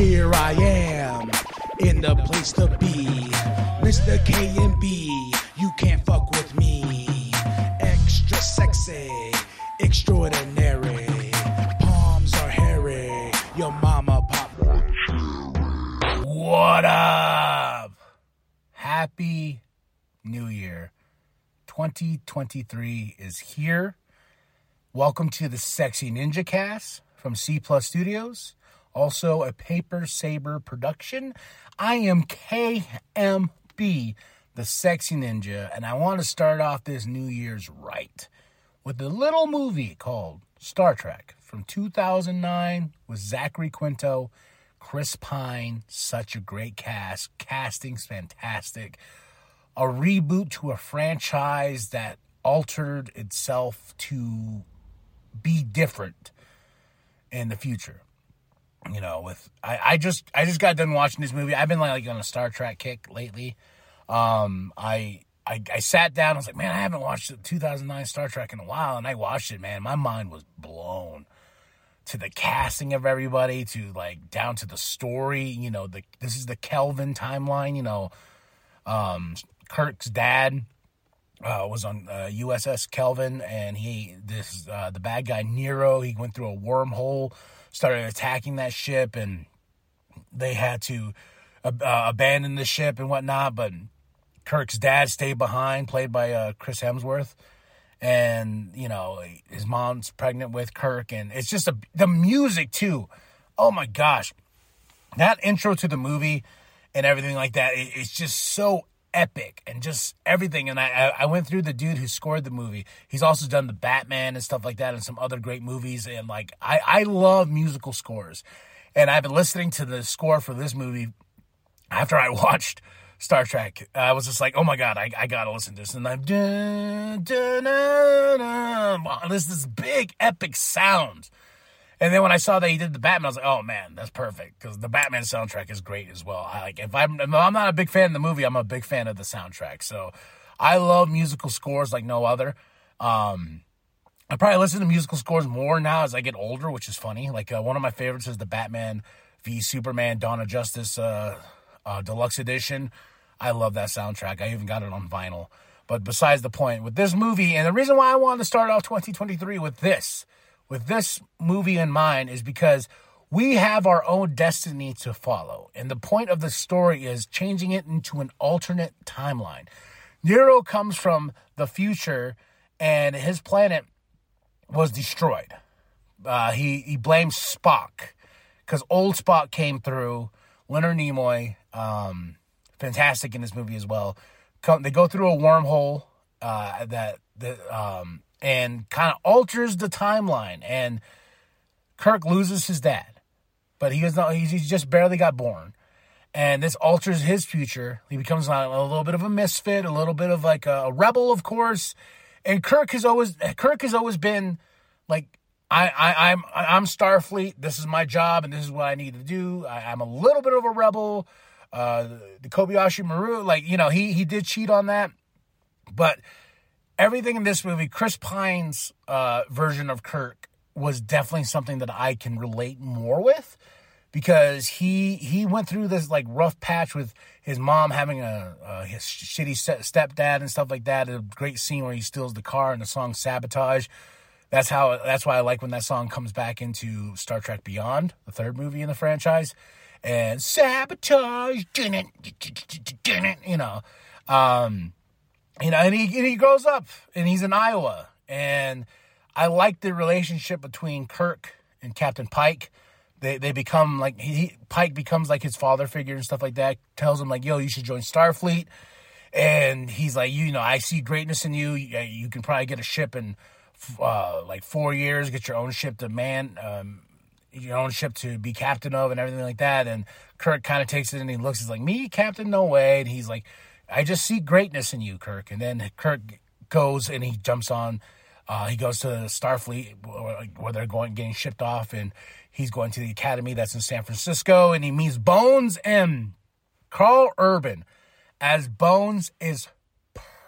Here I am, in the place to be. Mr. K and B, you can't fuck with me. Extra sexy, extraordinary. Palms are hairy, your mama pop. What up? Happy New Year. 2023 is here. Welcome to the Sexy Ninja Cast from C Plus Studios, also a Paper Saber production. I am KMB, the Sexy Ninja, and I want to start off this New Year's right with a little movie called Star Trek from 2009 with Zachary Quinto, Chris Pine, such a great cast. Casting's fantastic. A reboot to a franchise that altered itself to be different in the future. You know, with I, I just I just got done watching this movie. I've been like, on a Star Trek kick lately. Um, I, I I sat down. I was like, man, I haven't watched the 2009 Star Trek in a while, and I watched it. Man, my mind was blown to the casting of everybody, to like down to the story. You know, the this is the Kelvin timeline. You know, um, Kirk's dad uh, was on uh, USS Kelvin, and he this uh, the bad guy Nero. He went through a wormhole, started attacking that ship, and they had to uh, abandon the ship and whatnot. But Kirk's dad stayed behind, played by uh, Chris Hemsworth, and you know his mom's pregnant with Kirk, and it's just a the music too. Oh my gosh, that intro to the movie and everything like that. It, it's just so epic and just everything. And I, I went through the dude who scored the movie. He's also done the Batman and stuff like that and some other great movies. And like, I, I love musical scores. And I've been listening to the score for this movie after I watched Star Trek. I was just like, oh my God, I, I gotta listen to this. And I'm, dun, dun, dun, dun. this, this big epic sound and then when I saw that he did the Batman, I was like, oh man, that's perfect because the Batman soundtrack is great as well. I like if I'm if I'm not a big fan of the movie, I'm a big fan of the soundtrack. So I love musical scores like no other. Um, I probably listen to musical scores more now as I get older, which is funny. Like uh, one of my favorites is the Batman v Superman Dawn of Justice uh, uh, Deluxe Edition. I love that soundtrack. I even got it on vinyl. But besides the point, with this movie, and the reason why I wanted to start off 2023 with this with this movie in mind is because we have our own destiny to follow. And the point of the story is changing it into an alternate timeline. Nero comes from the future and his planet was destroyed. Uh, he, he blames Spock because old Spock came through. Leonard Nimoy, um, fantastic in this movie as well. Come, they go through a wormhole uh, that, that um, and kind of alters the timeline. And Kirk loses his dad, but he is not, he's just barely got born. And this alters his future. He becomes a little bit of a misfit, a little bit of like a rebel, of course. And Kirk has always Kirk has always been like I, I I'm I'm Starfleet. This is my job, and this is what I need to do. I, am a little bit of a rebel. Uh, the Kobayashi Maru, like you know, he he did cheat on that, but everything in this movie, Chris Pine's uh, version of Kirk was definitely something that I can relate more with because he he went through this like rough patch with his mom having a, a his shitty stepdad and stuff like that. A great scene where he steals the car and the song "Sabotage." That's how. That's why I like when that song comes back into Star Trek Beyond, the third movie in the franchise, and sabotage. You know, um, you know, and he and he grows up and he's in Iowa, and I like the relationship between Kirk and Captain Pike. They they become like he Pike becomes like his father figure and stuff like that. Tells him like, "Yo, you should join Starfleet," and he's like, "You know, I see greatness in you. You can probably get a ship in uh, like four years, get your own ship to man." Um, your own ship to be captain of and everything like that. And Kirk kind of takes it and he looks, he's like, Me, captain? No way. And he's like, I just see greatness in you, Kirk. And then Kirk goes and he jumps on. Uh, he goes to Starfleet where they're going getting shipped off, and he's going to the academy that's in San Francisco, and he meets Bones and Karl Urban. As Bones is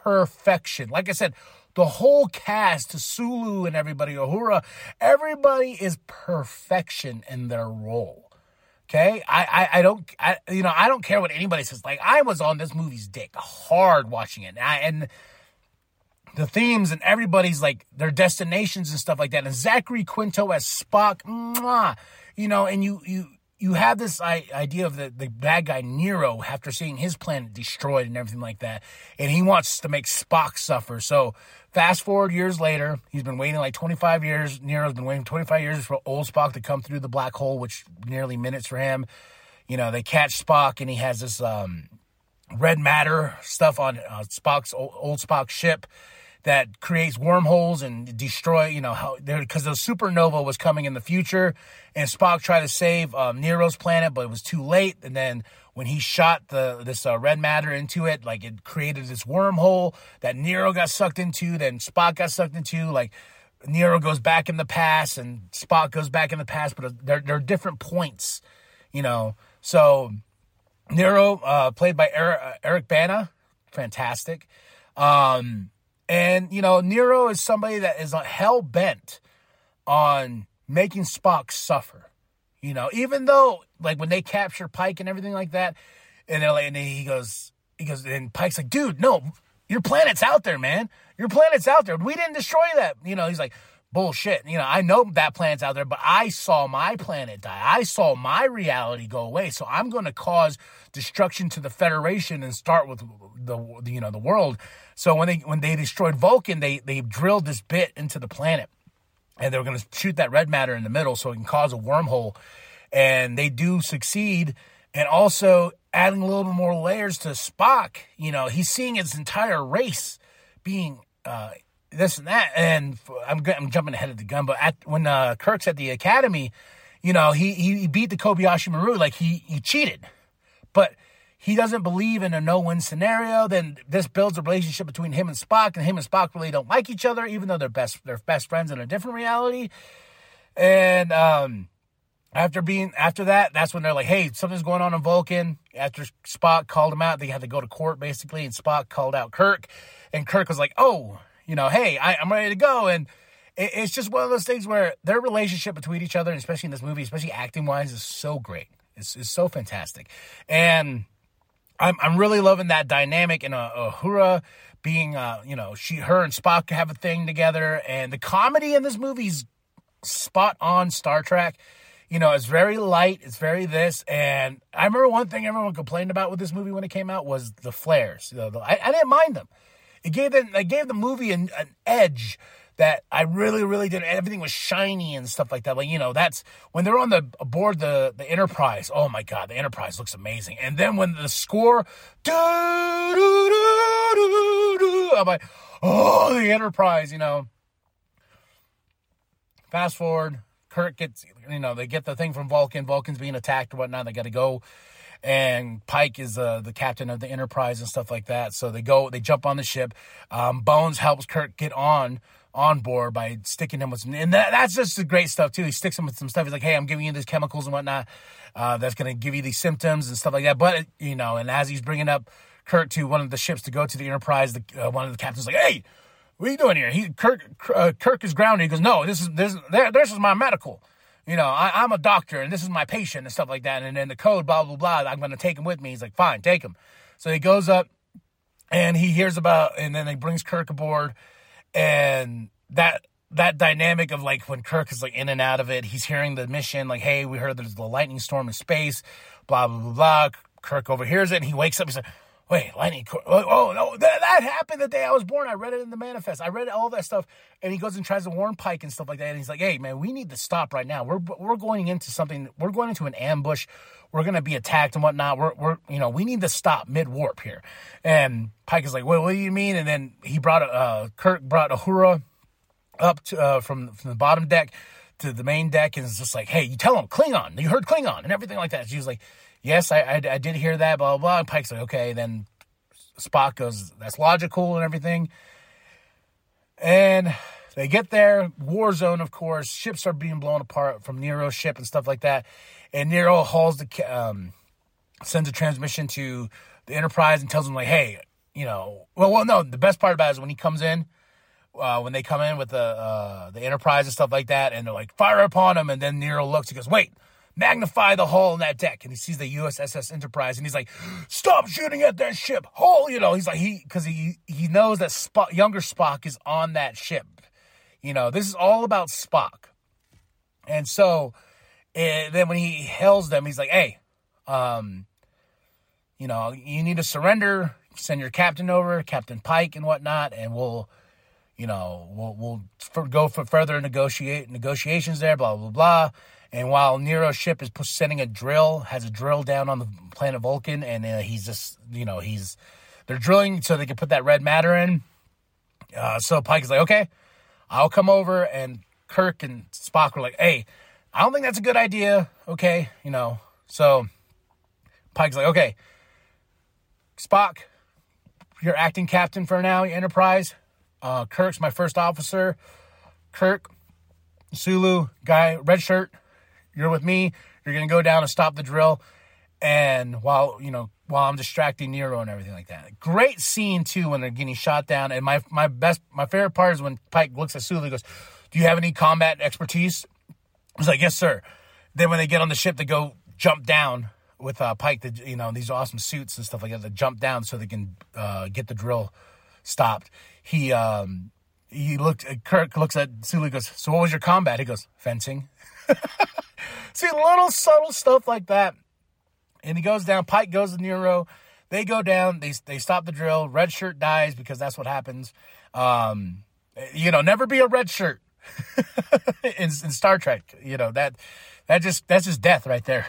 perfection. Like I said, the whole cast, Sulu and everybody, Uhura, everybody is perfection in their role. Okay, I, I, I don't, I, you know, I don't care what anybody says. Like, I was on this movie's dick hard watching it, and, I, and the themes and everybody's like their destinations and stuff like that. And Zachary Quinto as Spock, mwah, you know, and you you you have this idea of the, the bad guy Nero after seeing his planet destroyed and everything like that. And he wants to make Spock suffer. So fast forward years later, he's been waiting like 25 years. Nero's been waiting 25 years for old Spock to come through the black hole, which nearly minutes for him. You know, they catch Spock and he has this um, red matter stuff on uh, Spock's old, old Spock ship that creates wormholes and destroy, you know, how there because the supernova was coming in the future, and Spock tried to save um, Nero's planet, but it was too late. And then when he shot the this uh, red matter into it, like it created this wormhole that Nero got sucked into, then Spock got sucked into, like. Nero goes back in the past and Spock goes back in the past, but they're, they're different points, you know. So Nero, uh, played by Eric, uh, Eric Bana, fantastic. Um, and, you know, Nero is somebody that is uh, hell bent on making Spock suffer. You know, even though, like, when they capture Pike and everything like that, and they're like, and he goes, he goes, and Pike's like, dude, no, your planet's out there, man. Your planet's out there. We didn't destroy that. You know, he's like, bullshit. You know, I know that planet's out there, but I saw my planet die. I saw my reality go away. So I'm going to cause destruction to the Federation and start with the, you know the world. So when they when they destroyed Vulcan, they they drilled this bit into the planet, and they were going to shoot that red matter in the middle so it can cause a wormhole, and they do succeed. And also adding a little bit more layers to Spock. You know, he's seeing his entire race being uh, this and that. And I'm, I'm jumping ahead of the gun, but at, when uh, Kirk's at the academy, you know, he, he beat the Kobayashi Maru like he, he cheated. But he doesn't believe in a no-win scenario, then this builds a relationship between him and Spock, and him and Spock really don't like each other, even though they're best they're best friends in a different reality. And um, after being after that, that's when they're like, "Hey, something's going on in Vulcan." After Spock called him out, they had to go to court basically, and Spock called out Kirk, and Kirk was like, "Oh, you know, hey, I, am ready to go. And it, it's just one of those things where their relationship between each other, especially in this movie, especially acting wise, is so great. It's, it's so fantastic. And I'm, I'm really loving that dynamic and uh, Uhura being, uh, you know, she, her and Spock have a thing together. And the comedy in this movie is spot on Star Trek. You know, it's very light. It's very this. And I remember one thing everyone complained about with this movie when it came out was the flares. You know, the, I, I didn't mind them. It gave them, it gave the movie an, an edge that I really, really did. Everything was shiny and stuff like that. Like, you know, that's when they're on the aboard the, the Enterprise. Oh my God, the Enterprise looks amazing. And then when the score, doo, doo, doo, doo, I'm like, oh, the Enterprise, you know. Fast forward, Kirk gets, you know, they get the thing from Vulcan. Vulcan's being attacked or whatnot. They got to go and Pike is uh, the captain of the Enterprise and stuff like that. So they go, they jump on the ship. Um, Bones helps Kirk get on on board by sticking him with some, and that, that's just the great stuff too. He sticks him with some stuff. He's like, "Hey, I'm giving you these chemicals and whatnot. Uh, that's to give you these symptoms and stuff like that." But you know, and as he's bringing up Kirk to one of the ships to go to the Enterprise, the, uh, one of the captains like, "Hey, what are you doing here?" He Kirk uh, Kirk is grounded. He goes, "No, this is this this is my medical." You know, I, am a doctor and this is my patient and stuff like that. And then the code, blah, blah, blah, I'm going to take him with me. He's like, fine, take him. So he goes up and he hears about, and then he brings Kirk aboard and that, that dynamic of like when Kirk is like in and out of it, he's hearing the mission, like, hey, we heard there's the lightning storm in space, blah, blah, blah, blah. Kirk overhears it and he wakes up. He's like, wait, lightning. Oh, oh, no, that, that happened the day I was born. I read it in the manifest. I read all that stuff. And he goes and tries to warn Pike and stuff like that. And he's like, hey, man, we need to stop right now. We're, we're going into something, we're going into an ambush. We're going to be attacked and whatnot. We're, we're, you know, we need to stop mid warp here. And Pike is like, well, what do you mean? And then he brought, uh, Kirk brought Uhura up to, uh, from, from the bottom deck to the main deck and it's just like, hey, you tell him Klingon. You heard Klingon and everything like that. She was like, yes, I, I, I, did hear that, blah, blah, blah. And Pike's like, okay, then Spock goes, that's logical and everything. And they get there, war zone, of course. Ships are being blown apart from Nero's ship and stuff like that. And Nero hauls the, um, sends a transmission to the Enterprise and tells them, like, hey, you know, well, well, no, the best part about it is when he comes in, uh, when they come in with the, uh, the Enterprise and stuff like that, and they're like, fire upon him. And then Nero looks, he goes, wait, magnify the hole in that deck. And he sees the USS Enterprise and he's like, stop shooting at that ship. Hole, you know, he's like, he, cause he, he knows that Spock, younger Spock is on that ship. You know, this is all about Spock. And so, and then when he hails them, he's like, hey, um, you know, you need to surrender, send your captain over, Captain Pike and whatnot, and we'll, you know, we'll, we'll go for further negotiate negotiations there, blah, blah, blah. And while Nero's ship is sending a drill, has a drill down on the planet Vulcan, and uh, he's just, you know, he's, they're drilling so they can put that red matter in. Uh, so Pike is like, okay, I'll come over. And Kirk and Spock were like, hey, I don't think that's a good idea. Okay, you know, so Pike's like, okay, Spock, you're acting captain for now, Enterprise. Uh, Kirk's my first officer. Kirk, Sulu, guy, red shirt, you're with me. You're gonna go down and stop the drill. And while you know, while I'm distracting Nero and everything like that. Great scene too when they're getting shot down. And my my best my favorite part is when Pike looks at Sulu and goes, Do you have any combat expertise? He's like, Yes, sir. Then when they get on the ship, they go jump down with uh, Pike, the, you know, these awesome suits and stuff like that, to jump down so they can uh, get the drill stopped. He um, he looked. Kirk looks at Sulu. Goes, so what was your combat? He goes, fencing. See, little subtle stuff like that. And he goes down. Pike goes to Nero. They go down. They they stop the drill. Red shirt dies because that's what happens. Um, you know, never be a red shirt in, in Star Trek. You know that that just that's just death right there.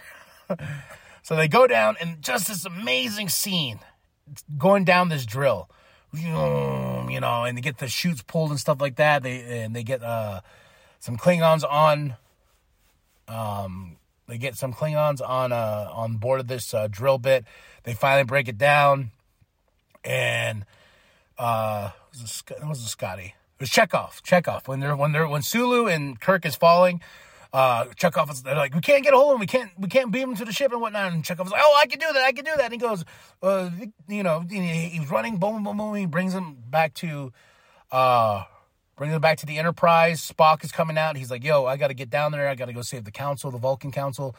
so they go down, and just this amazing scene going down this drill. You know, and they get the chutes pulled and stuff like that. They and they get uh, some Klingons on um, they get some Klingons on uh, on board of this uh, drill bit. They finally break it down, and uh, was, it was Scotty. It was Chekov. Chekov. When they're when they're when Sulu and Kirk is falling, uh, Chekov is they're like, we can't get a hold of him. We can't we can't beam him to the ship and whatnot. And Chekov's like, oh, I can do that. I can do that. And he goes, uh, you know, he's running, boom, boom, boom. He brings him back to uh, brings them back to the Enterprise. Spock is coming out. He's like, yo, I got to get down there. I got to go save the council, the Vulcan Council.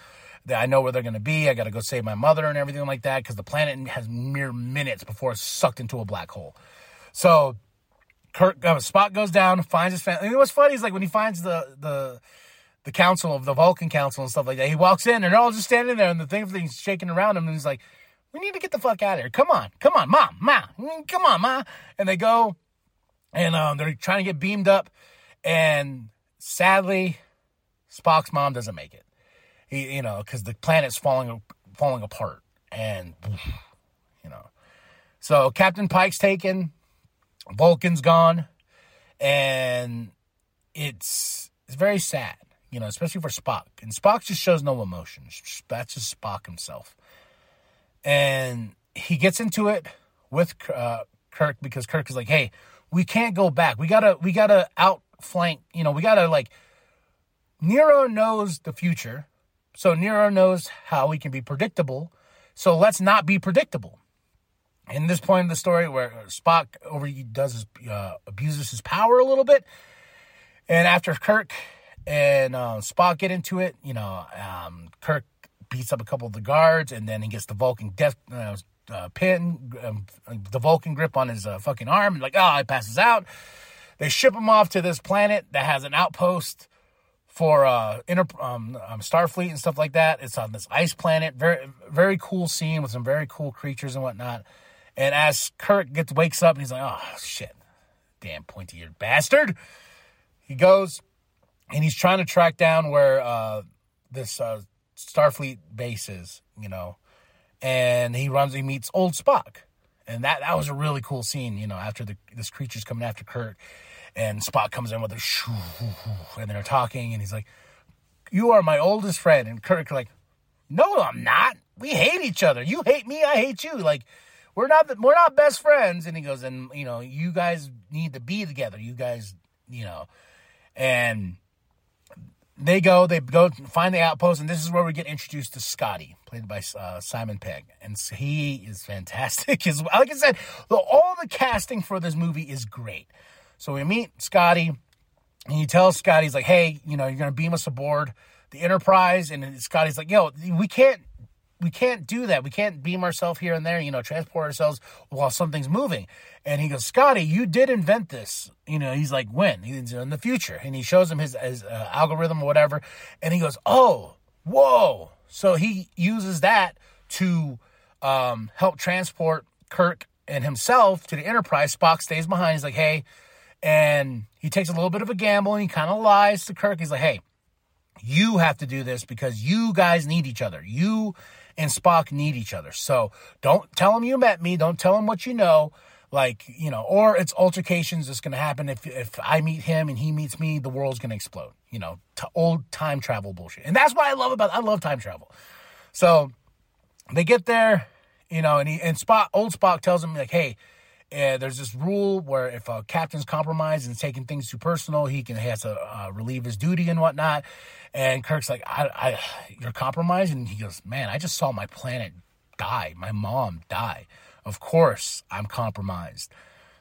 I know where they're going to be. I got to go save my mother and everything like that because the planet has mere minutes before it's sucked into a black hole. So Kirk, uh, Spock goes down, finds his family. And what's funny is like when he finds the, the, the council of the Vulcan Council and stuff like that, he walks in and they're all just standing there and the thing thing's shaking around him and he's like, we need to get the fuck out of here. Come on, come on, mom, ma, come on, ma. And they go and um, they're trying to get beamed up. And sadly, Spock's mom doesn't make it. He, you know, because the planet's falling falling apart, and you know, so Captain Pike's taken, Vulcan's gone, and it's it's very sad, you know, especially for Spock. And Spock just shows no emotion. That's just Spock himself, and he gets into it with uh, Kirk because Kirk is like, "Hey, we can't go back. We gotta we gotta outflank. You know, we gotta like. Nero knows the future, so Nero knows how he can be predictable. So let's not be predictable. In this point in the story, where Spock over does his, uh, abuses his power a little bit, and after Kirk and uh, Spock get into it, you know, um, Kirk beats up a couple of the guards, and then he gets the Vulcan death uh, uh, pin, um, the Vulcan grip on his uh, fucking arm, like, oh, he passes out. They ship him off to this planet that has an outpost for uh, inter, um, um, Starfleet and stuff like that. It's on this ice planet. Very, very cool scene with some very cool creatures and whatnot. And as Kirk gets wakes up and he's like, oh shit, damn pointy eared bastard. He goes and he's trying to track down where uh, this uh, Starfleet base is, you know and he runs, he meets old Spock, and that that was a really cool scene. You know, after the this creature's coming after Kirk, and Spock comes in with a shoo, and they're talking, and he's like, "You are my oldest friend," and Kirk like, "No, I'm not. We hate each other. You hate me, I hate you. Like." We're not we're not best friends, and he goes, and you know, you guys need to be together. You guys, you know, and they go, they go find the outpost, and this is where we get introduced to Scotty, played by uh, Simon Pegg, and he is fantastic. As well. like I said, the, all the casting for this movie is great. So we meet Scotty, and he tells Scotty, he's like, "Hey, you know, you're gonna beam us aboard the Enterprise, and Scotty's like, "Yo, we can't." We can't do that. We can't beam ourselves here and there, you know, transport ourselves while something's moving. And he goes, Scotty, you did invent this. You know, he's like, when? He's in the future. And he shows him his, his uh, algorithm or whatever. And he goes, oh, whoa. So he uses that to um, help transport Kirk and himself to the Enterprise. Spock stays behind. He's like, hey, and he takes a little bit of a gamble and he kind of lies to Kirk. He's like, hey, you have to do this because you guys need each other. You and Spock need each other. So don't tell him you met me. Don't tell him what you know. Like, you know, or it's altercations that's going to happen. If, if I meet him and he meets me, the world's going to explode. You know, t- old time travel bullshit. And that's what I love about I love time travel. So they get there, you know, and he, and Spock, old Spock tells him, like, hey, uh, there's this rule where if a captain's compromised and taking things too personal, he can he has to uh, relieve his duty and whatnot. And Kirk's like, I, I, you're compromised, and he goes, man, I just saw my planet die, my mom die. Of course, I'm compromised.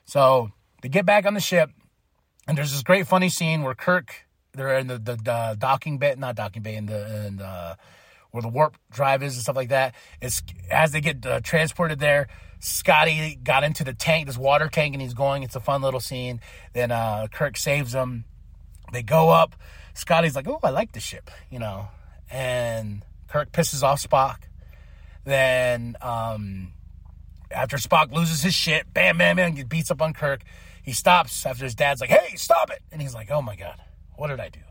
So they get back on the ship, and there's this great funny scene where Kirk, they're in the, the, the docking bay, not docking bay, in the in the where the warp drive is and stuff like that. It's as they get uh, transported there. Scotty got into the tank, this water tank, and he's going. It's a fun little scene. Then uh, Kirk saves him. They go up. Scotty's like, "Oh, I like the ship," you know. And Kirk pisses off Spock. Then um, after Spock loses his shit, bam, bam, bam, he beats up on Kirk. He stops after his dad's like, "Hey, stop it!" And he's like, "Oh my god, what did I do?"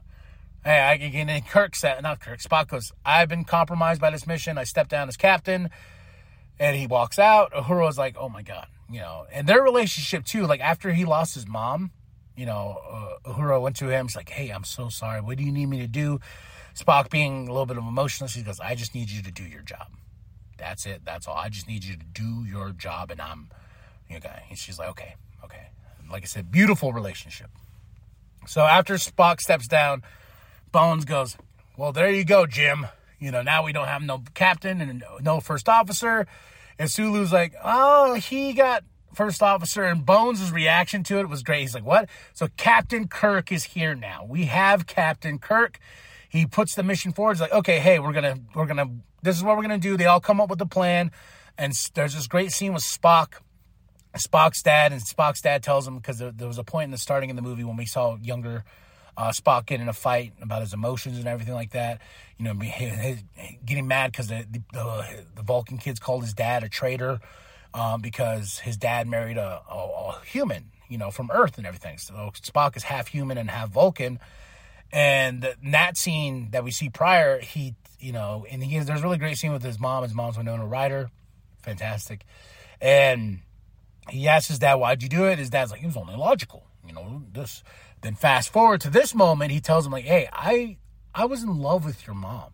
Hey, I, and Kirk said, not Kirk, Spock goes, I've been compromised by this mission. I stepped down as captain. And he walks out. Uhura's like, oh my God, you know, and their relationship too, like after he lost his mom, you know, uh, Uhura went to him. He's like, hey, I'm so sorry. What do you need me to do? Spock being a little bit of emotionless, he goes, I just need you to do your job. That's it. That's all. I just need you to do your job. And I'm, okay. And she's like, okay, okay. Like I said, beautiful relationship. So after Spock steps down, Bones goes, Well, there you go, Jim. You know, now we don't have no captain and no first officer. And Sulu's like, Oh, he got first officer. And Bones' reaction to it was great. He's like, What? So Captain Kirk is here now. We have Captain Kirk. He puts the mission forward. He's like, Okay, hey, we're to, we're to, this is what we're to do. They all come up with the plan. And there's this great scene with Spock. Spock's dad, and Spock's dad tells him because there, there was a point in the starting of the movie when we saw younger uh, Spock getting in a fight about his emotions and everything like that. You know, getting mad because the, the, the Vulcan kids called his dad a traitor um, because his dad married a, a, a, human, you know, from Earth and everything. So Spock is half human and half Vulcan. And that scene that we see prior, he, you know, and he there's a really great scene with his mom. His mom's Winona Ryder, fantastic. And he asks his dad, "Why'd you do it?" His dad's like, "It was only logical, you know. This then fast forward to this moment, he tells him like, "Hey, I I was in love with your mom.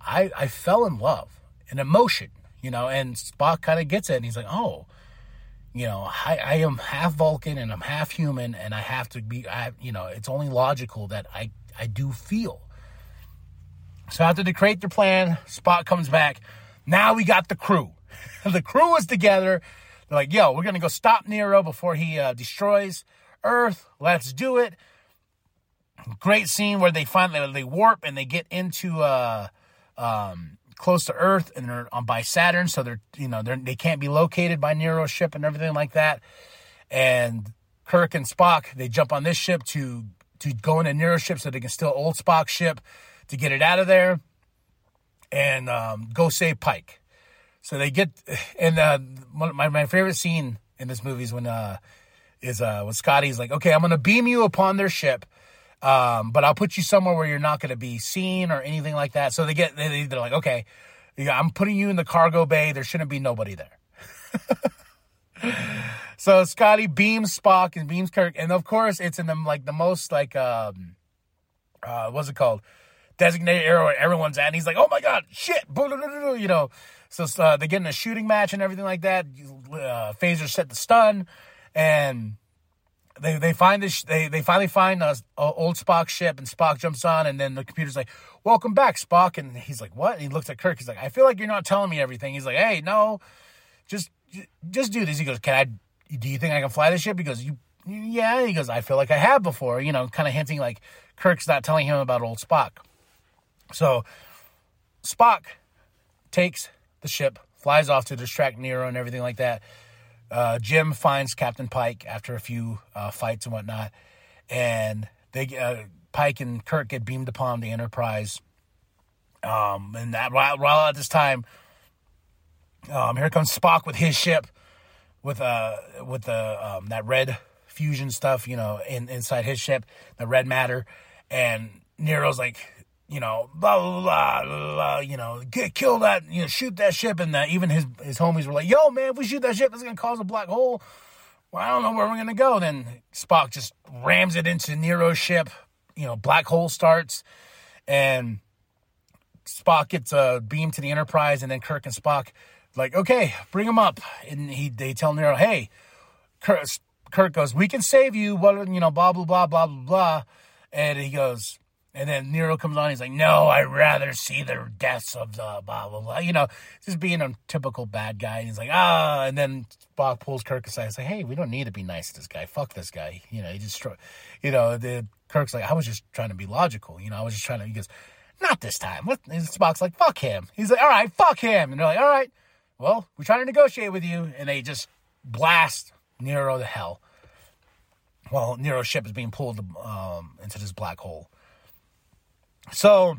I I fell in love, an emotion, you know." And Spock kind of gets it, and he's like, "Oh, you know, I, I am half Vulcan and I'm half human, and I have to be, I, you know, it's only logical that I I do feel." So after they create their plan, Spock comes back. Now we got the crew. the crew is together. They're like, "Yo, we're gonna go stop Nero before he uh, destroys." Earth. Let's do it. Great scene where they finally they warp and they get into uh um close to Earth and they're on by Saturn, so they're you know they're they can't be located by Nero's ship and everything like that. And Kirk and Spock they jump on this ship to to go into Nero's ship so they can steal old Spock's ship to get it out of there and um, go save Pike. So they get and uh, my my favorite scene in this movie is when uh, is uh when Scotty's like, okay, I'm gonna beam you upon their ship. Um, but I'll put you somewhere where you're not going to be seen or anything like that. So they get, they, they're like, okay, I'm putting you in the cargo bay. There shouldn't be nobody there. so Scotty beams Spock and beams Kirk. And of course, it's in the, like the most like, um, uh, what's it called? Designated area where everyone's at. And he's like, oh my God, shit. You know, so uh, they get in a shooting match and everything like that. Uh, phaser set the stun and they they find this they they finally find a, a, uh, old Spock ship and Spock jumps on and then the computer's like welcome back Spock. And he's like what? And he looks at Kirk. He's like I feel like you're not telling me everything. He's like hey no just just do this. He goes can I do you think I can fly this ship? Because you yeah. He goes I feel like I have before you know kind of hinting like Kirk's not telling him about old Spock. So Spock takes the ship, flies off to distract Nero and everything like that. Uh, Jim finds Captain Pike after a few uh, fights and whatnot, and they uh, Pike and Kirk get beamed upon the Enterprise. Um, and that while, while at this time, um, here comes Spock with his ship, with uh with the um, that red fusion stuff, you know, in, inside his ship, the red matter, and Nero's like, you know, blah blah blah, blah, you know, get kill that, you know, shoot that ship, and that even his his homies were like, yo man, if we shoot that ship, it's gonna cause a black hole. Well, I don't know where we're gonna go. Then Spock just rams it into Nero's ship. You know, black hole starts, and Spock gets a beam to the Enterprise, and then Kirk and Spock like, okay, bring him up, and he they tell Nero, hey, Kirk, Kirk goes, we can save you, but you know, blah blah blah blah blah blah, and he goes, and then Nero comes on. He's like, "No, I'd rather see the deaths of the blah blah blah." You know, just being a typical bad guy. He's like, "Ah," and then Spock pulls Kirk aside. He's like, "Hey, we don't need to be nice to this guy. Fuck this guy." You know, he just, you know, the Kirk's like, "I was just trying to be logical." You know, I was just trying to. He goes, "Not this time." What? And Spock's like, "Fuck him." He's like, "All right, fuck him," and they're like, "All right, well, we're trying to negotiate with you," and they just blast Nero to hell. While Nero's ship is being pulled um, into this black hole. So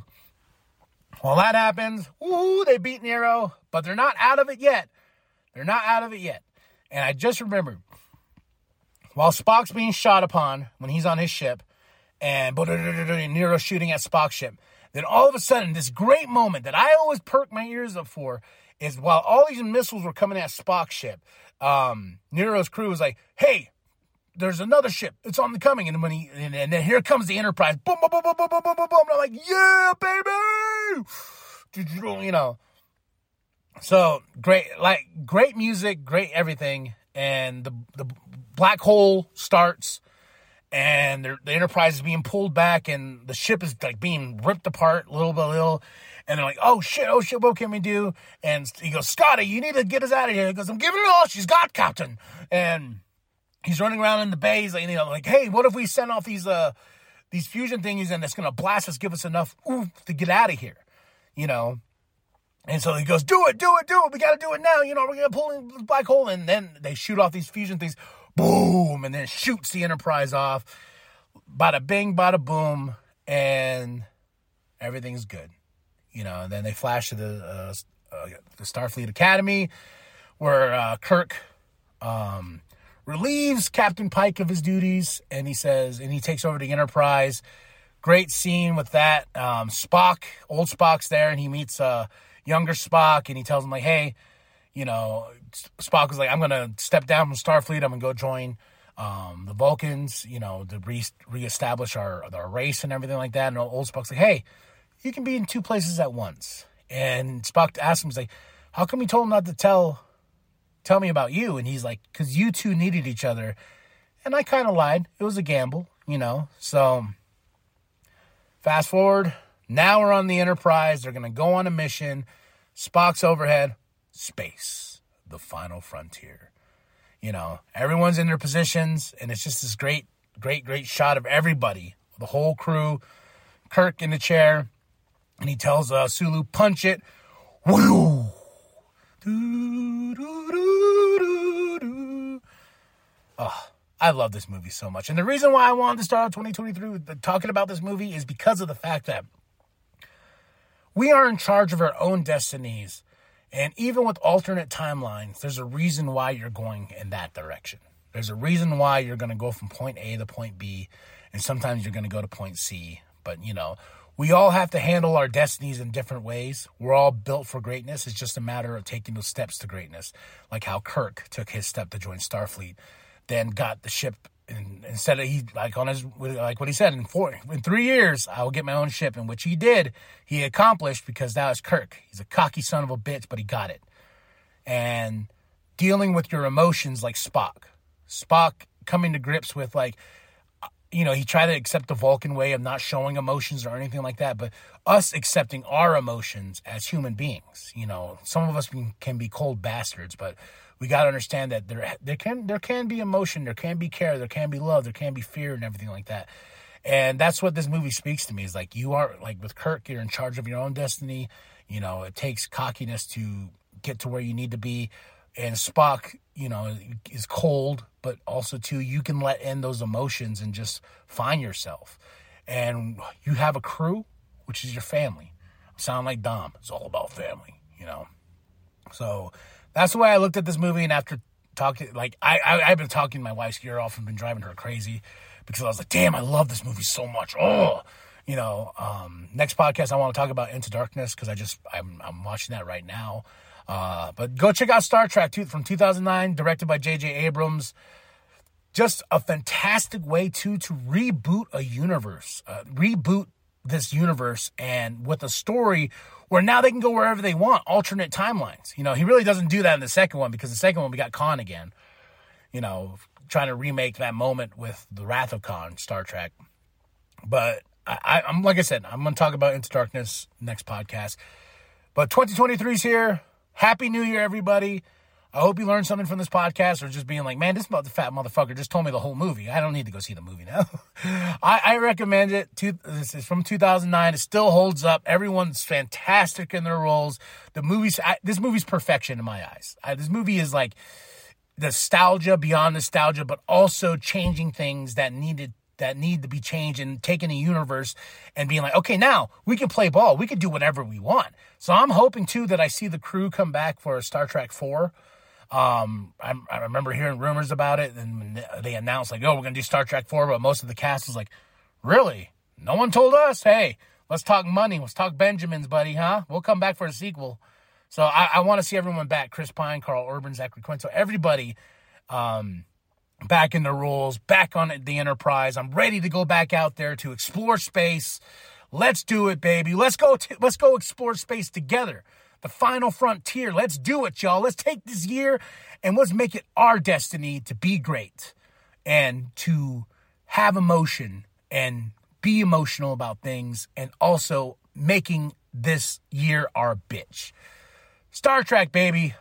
while that happens, woo, they beat Nero, but they're not out of it yet. They're not out of it yet. And I just remembered while Spock's being shot upon when he's on his ship, and Nero shooting at Spock's ship, then all of a sudden, this great moment that I always perk my ears up for is while all these missiles were coming at Spock's ship, um, Nero's crew was like, hey, there's another ship. It's on the coming. And when he, and, and then here comes the Enterprise. Boom, boom, boom, boom, boom, boom, boom, boom, boom. I'm like, yeah, baby. You know. So great, like great music, great everything. And the, the black hole starts and the Enterprise is being pulled back and the ship is like being ripped apart little by little. And they're like, oh shit, oh shit, what can we do? And he goes, Scotty, you need to get us out of here. He goes, I'm giving it all she's got, Captain. And he's running around in the bay. He's like, you know, like, hey, what if we send off these uh these fusion thingies and it's gonna blast us, give us enough oof to get out of here, you know? And so he goes, do it, do it, do it. We got to do it now. You know, we're to pull in the black hole. And then they shoot off these fusion things. Boom. And then shoots the Enterprise off. Bada bing, bada boom. And everything's good. You know, and then they flash to the, uh, uh, the Starfleet Academy where uh, Kirk um, relieves Captain Pike of his duties, and he says, and he takes over the Enterprise. Great scene with that. Um, Spock, old Spock's there, and he meets uh, younger Spock, and he tells him like, "Hey, you know," Spock was like, "I'm gonna step down from Starfleet. I'm gonna go join um, the Vulcans, you know, to re- reestablish our our race and everything like that." And old Spock's like, "Hey, you can be in two places at once." And Spock asks him, "He's like, how come you told him not to tell tell me about you. And he's like, because you two needed each other. And I kind of lied. It was a gamble, you know. So fast forward. Now we're on the Enterprise. They're going to go on a mission. Spock's overhead. Space, the final frontier. You know, everyone's in their positions, and it's just this great, great, great shot of everybody, the whole crew. Kirk in the chair, and he tells uh, Sulu, punch it. Woo! Oh, I love this movie so much. And the reason why I wanted to start out 2023 with talking about this movie is because of the fact that we are in charge of our own destinies. And even with alternate timelines, there's a reason why you're going in that direction. There's a reason why you're going to go from point A to point B, and sometimes you're going to go to point C. But, you know, we all have to handle our destinies in different ways. We're all built for greatness. It's just a matter of taking those steps to greatness, like how Kirk took his step to join Starfleet, then got the ship. And instead of he like on his like what he said in four in three years I will get my own ship, in which he did. He accomplished because that was Kirk. He's a cocky son of a bitch, but he got it. And dealing with your emotions like Spock, Spock coming to grips with like you know, he tried to accept the Vulcan way of not showing emotions or anything like that, but us accepting our emotions as human beings. You know, some of us can be cold bastards, but we got to understand that there there can there can be emotion, there can be care, there can be love, there can be fear, and everything like that. And that's what this movie speaks to me is like you are like with Kirk, you're in charge of your own destiny. You know, it takes cockiness to get to where you need to be. And Spock, you know, is cold, but also too you can let in those emotions and just find yourself. And you have a crew, which is your family. Sound like Dom. It's all about family, you know. So that's the way I looked at this movie. And after talking, like I, I have been talking to my wife's ear off and been driving her crazy because I was like, damn, I love this movie so much. Oh, you know. Um, next podcast, I want to talk about Into Darkness because I just I'm I'm watching that right now. Uh, but go check out Star Trek two, from 2009, directed by J.J. Abrams. Just a fantastic way to to reboot a universe, uh, reboot this universe, and with a story where now they can go wherever they want, alternate timelines. You know, he really doesn't do that in the second one because the second one we got Khan again. You know, trying to remake that moment with the Wrath of Khan, Star Trek. But I, am like I said, I'm going to talk about Into Darkness next podcast. But 2023 is here. Happy New Year, everybody. I hope you learned something from this podcast or just being like, man, this fat motherfucker just told me the whole movie. I don't need to go see the movie now. I, I, recommend it. This is from 2009. It still holds up. Everyone's fantastic in their roles. The movie's, I, this movie's perfection in my eyes. I, this movie is like nostalgia beyond nostalgia, but also changing things that needed that need to be changed and taking a universe and being like, okay, now we can play ball. We can do whatever we want. So I'm hoping too that I see the crew come back for Star Trek 4 um, I, I remember hearing rumors about it, and they announced like, "Oh, we're gonna do Star Trek 4, but most of the cast was like, "Really? No one told us? Hey, let's talk money. Let's talk Benjamins, buddy, huh? We'll come back for a sequel." So I, I want to see everyone back: Chris Pine, Karl Urban, Zachary Quinto, everybody, um, back in the rules, back on the Enterprise. I'm ready to go back out there to explore space. Let's do it, baby. Let's go. T- let's go explore space together the final frontier. Let's do it, y'all. Let's take this year and let's make it our destiny to be great and to have emotion and be emotional about things and also making this year our bitch. Star Trek, baby.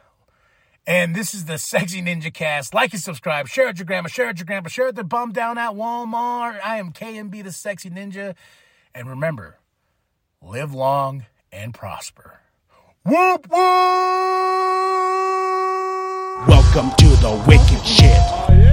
And this is the Sexy Ninja Cast. Like and subscribe. Share it your grandma. Share it your grandpa. Share it the bum down at Walmart. I am KMB, the Sexy Ninja. And remember, live long and prosper. Whoop whoop! Welcome to the wicked shit.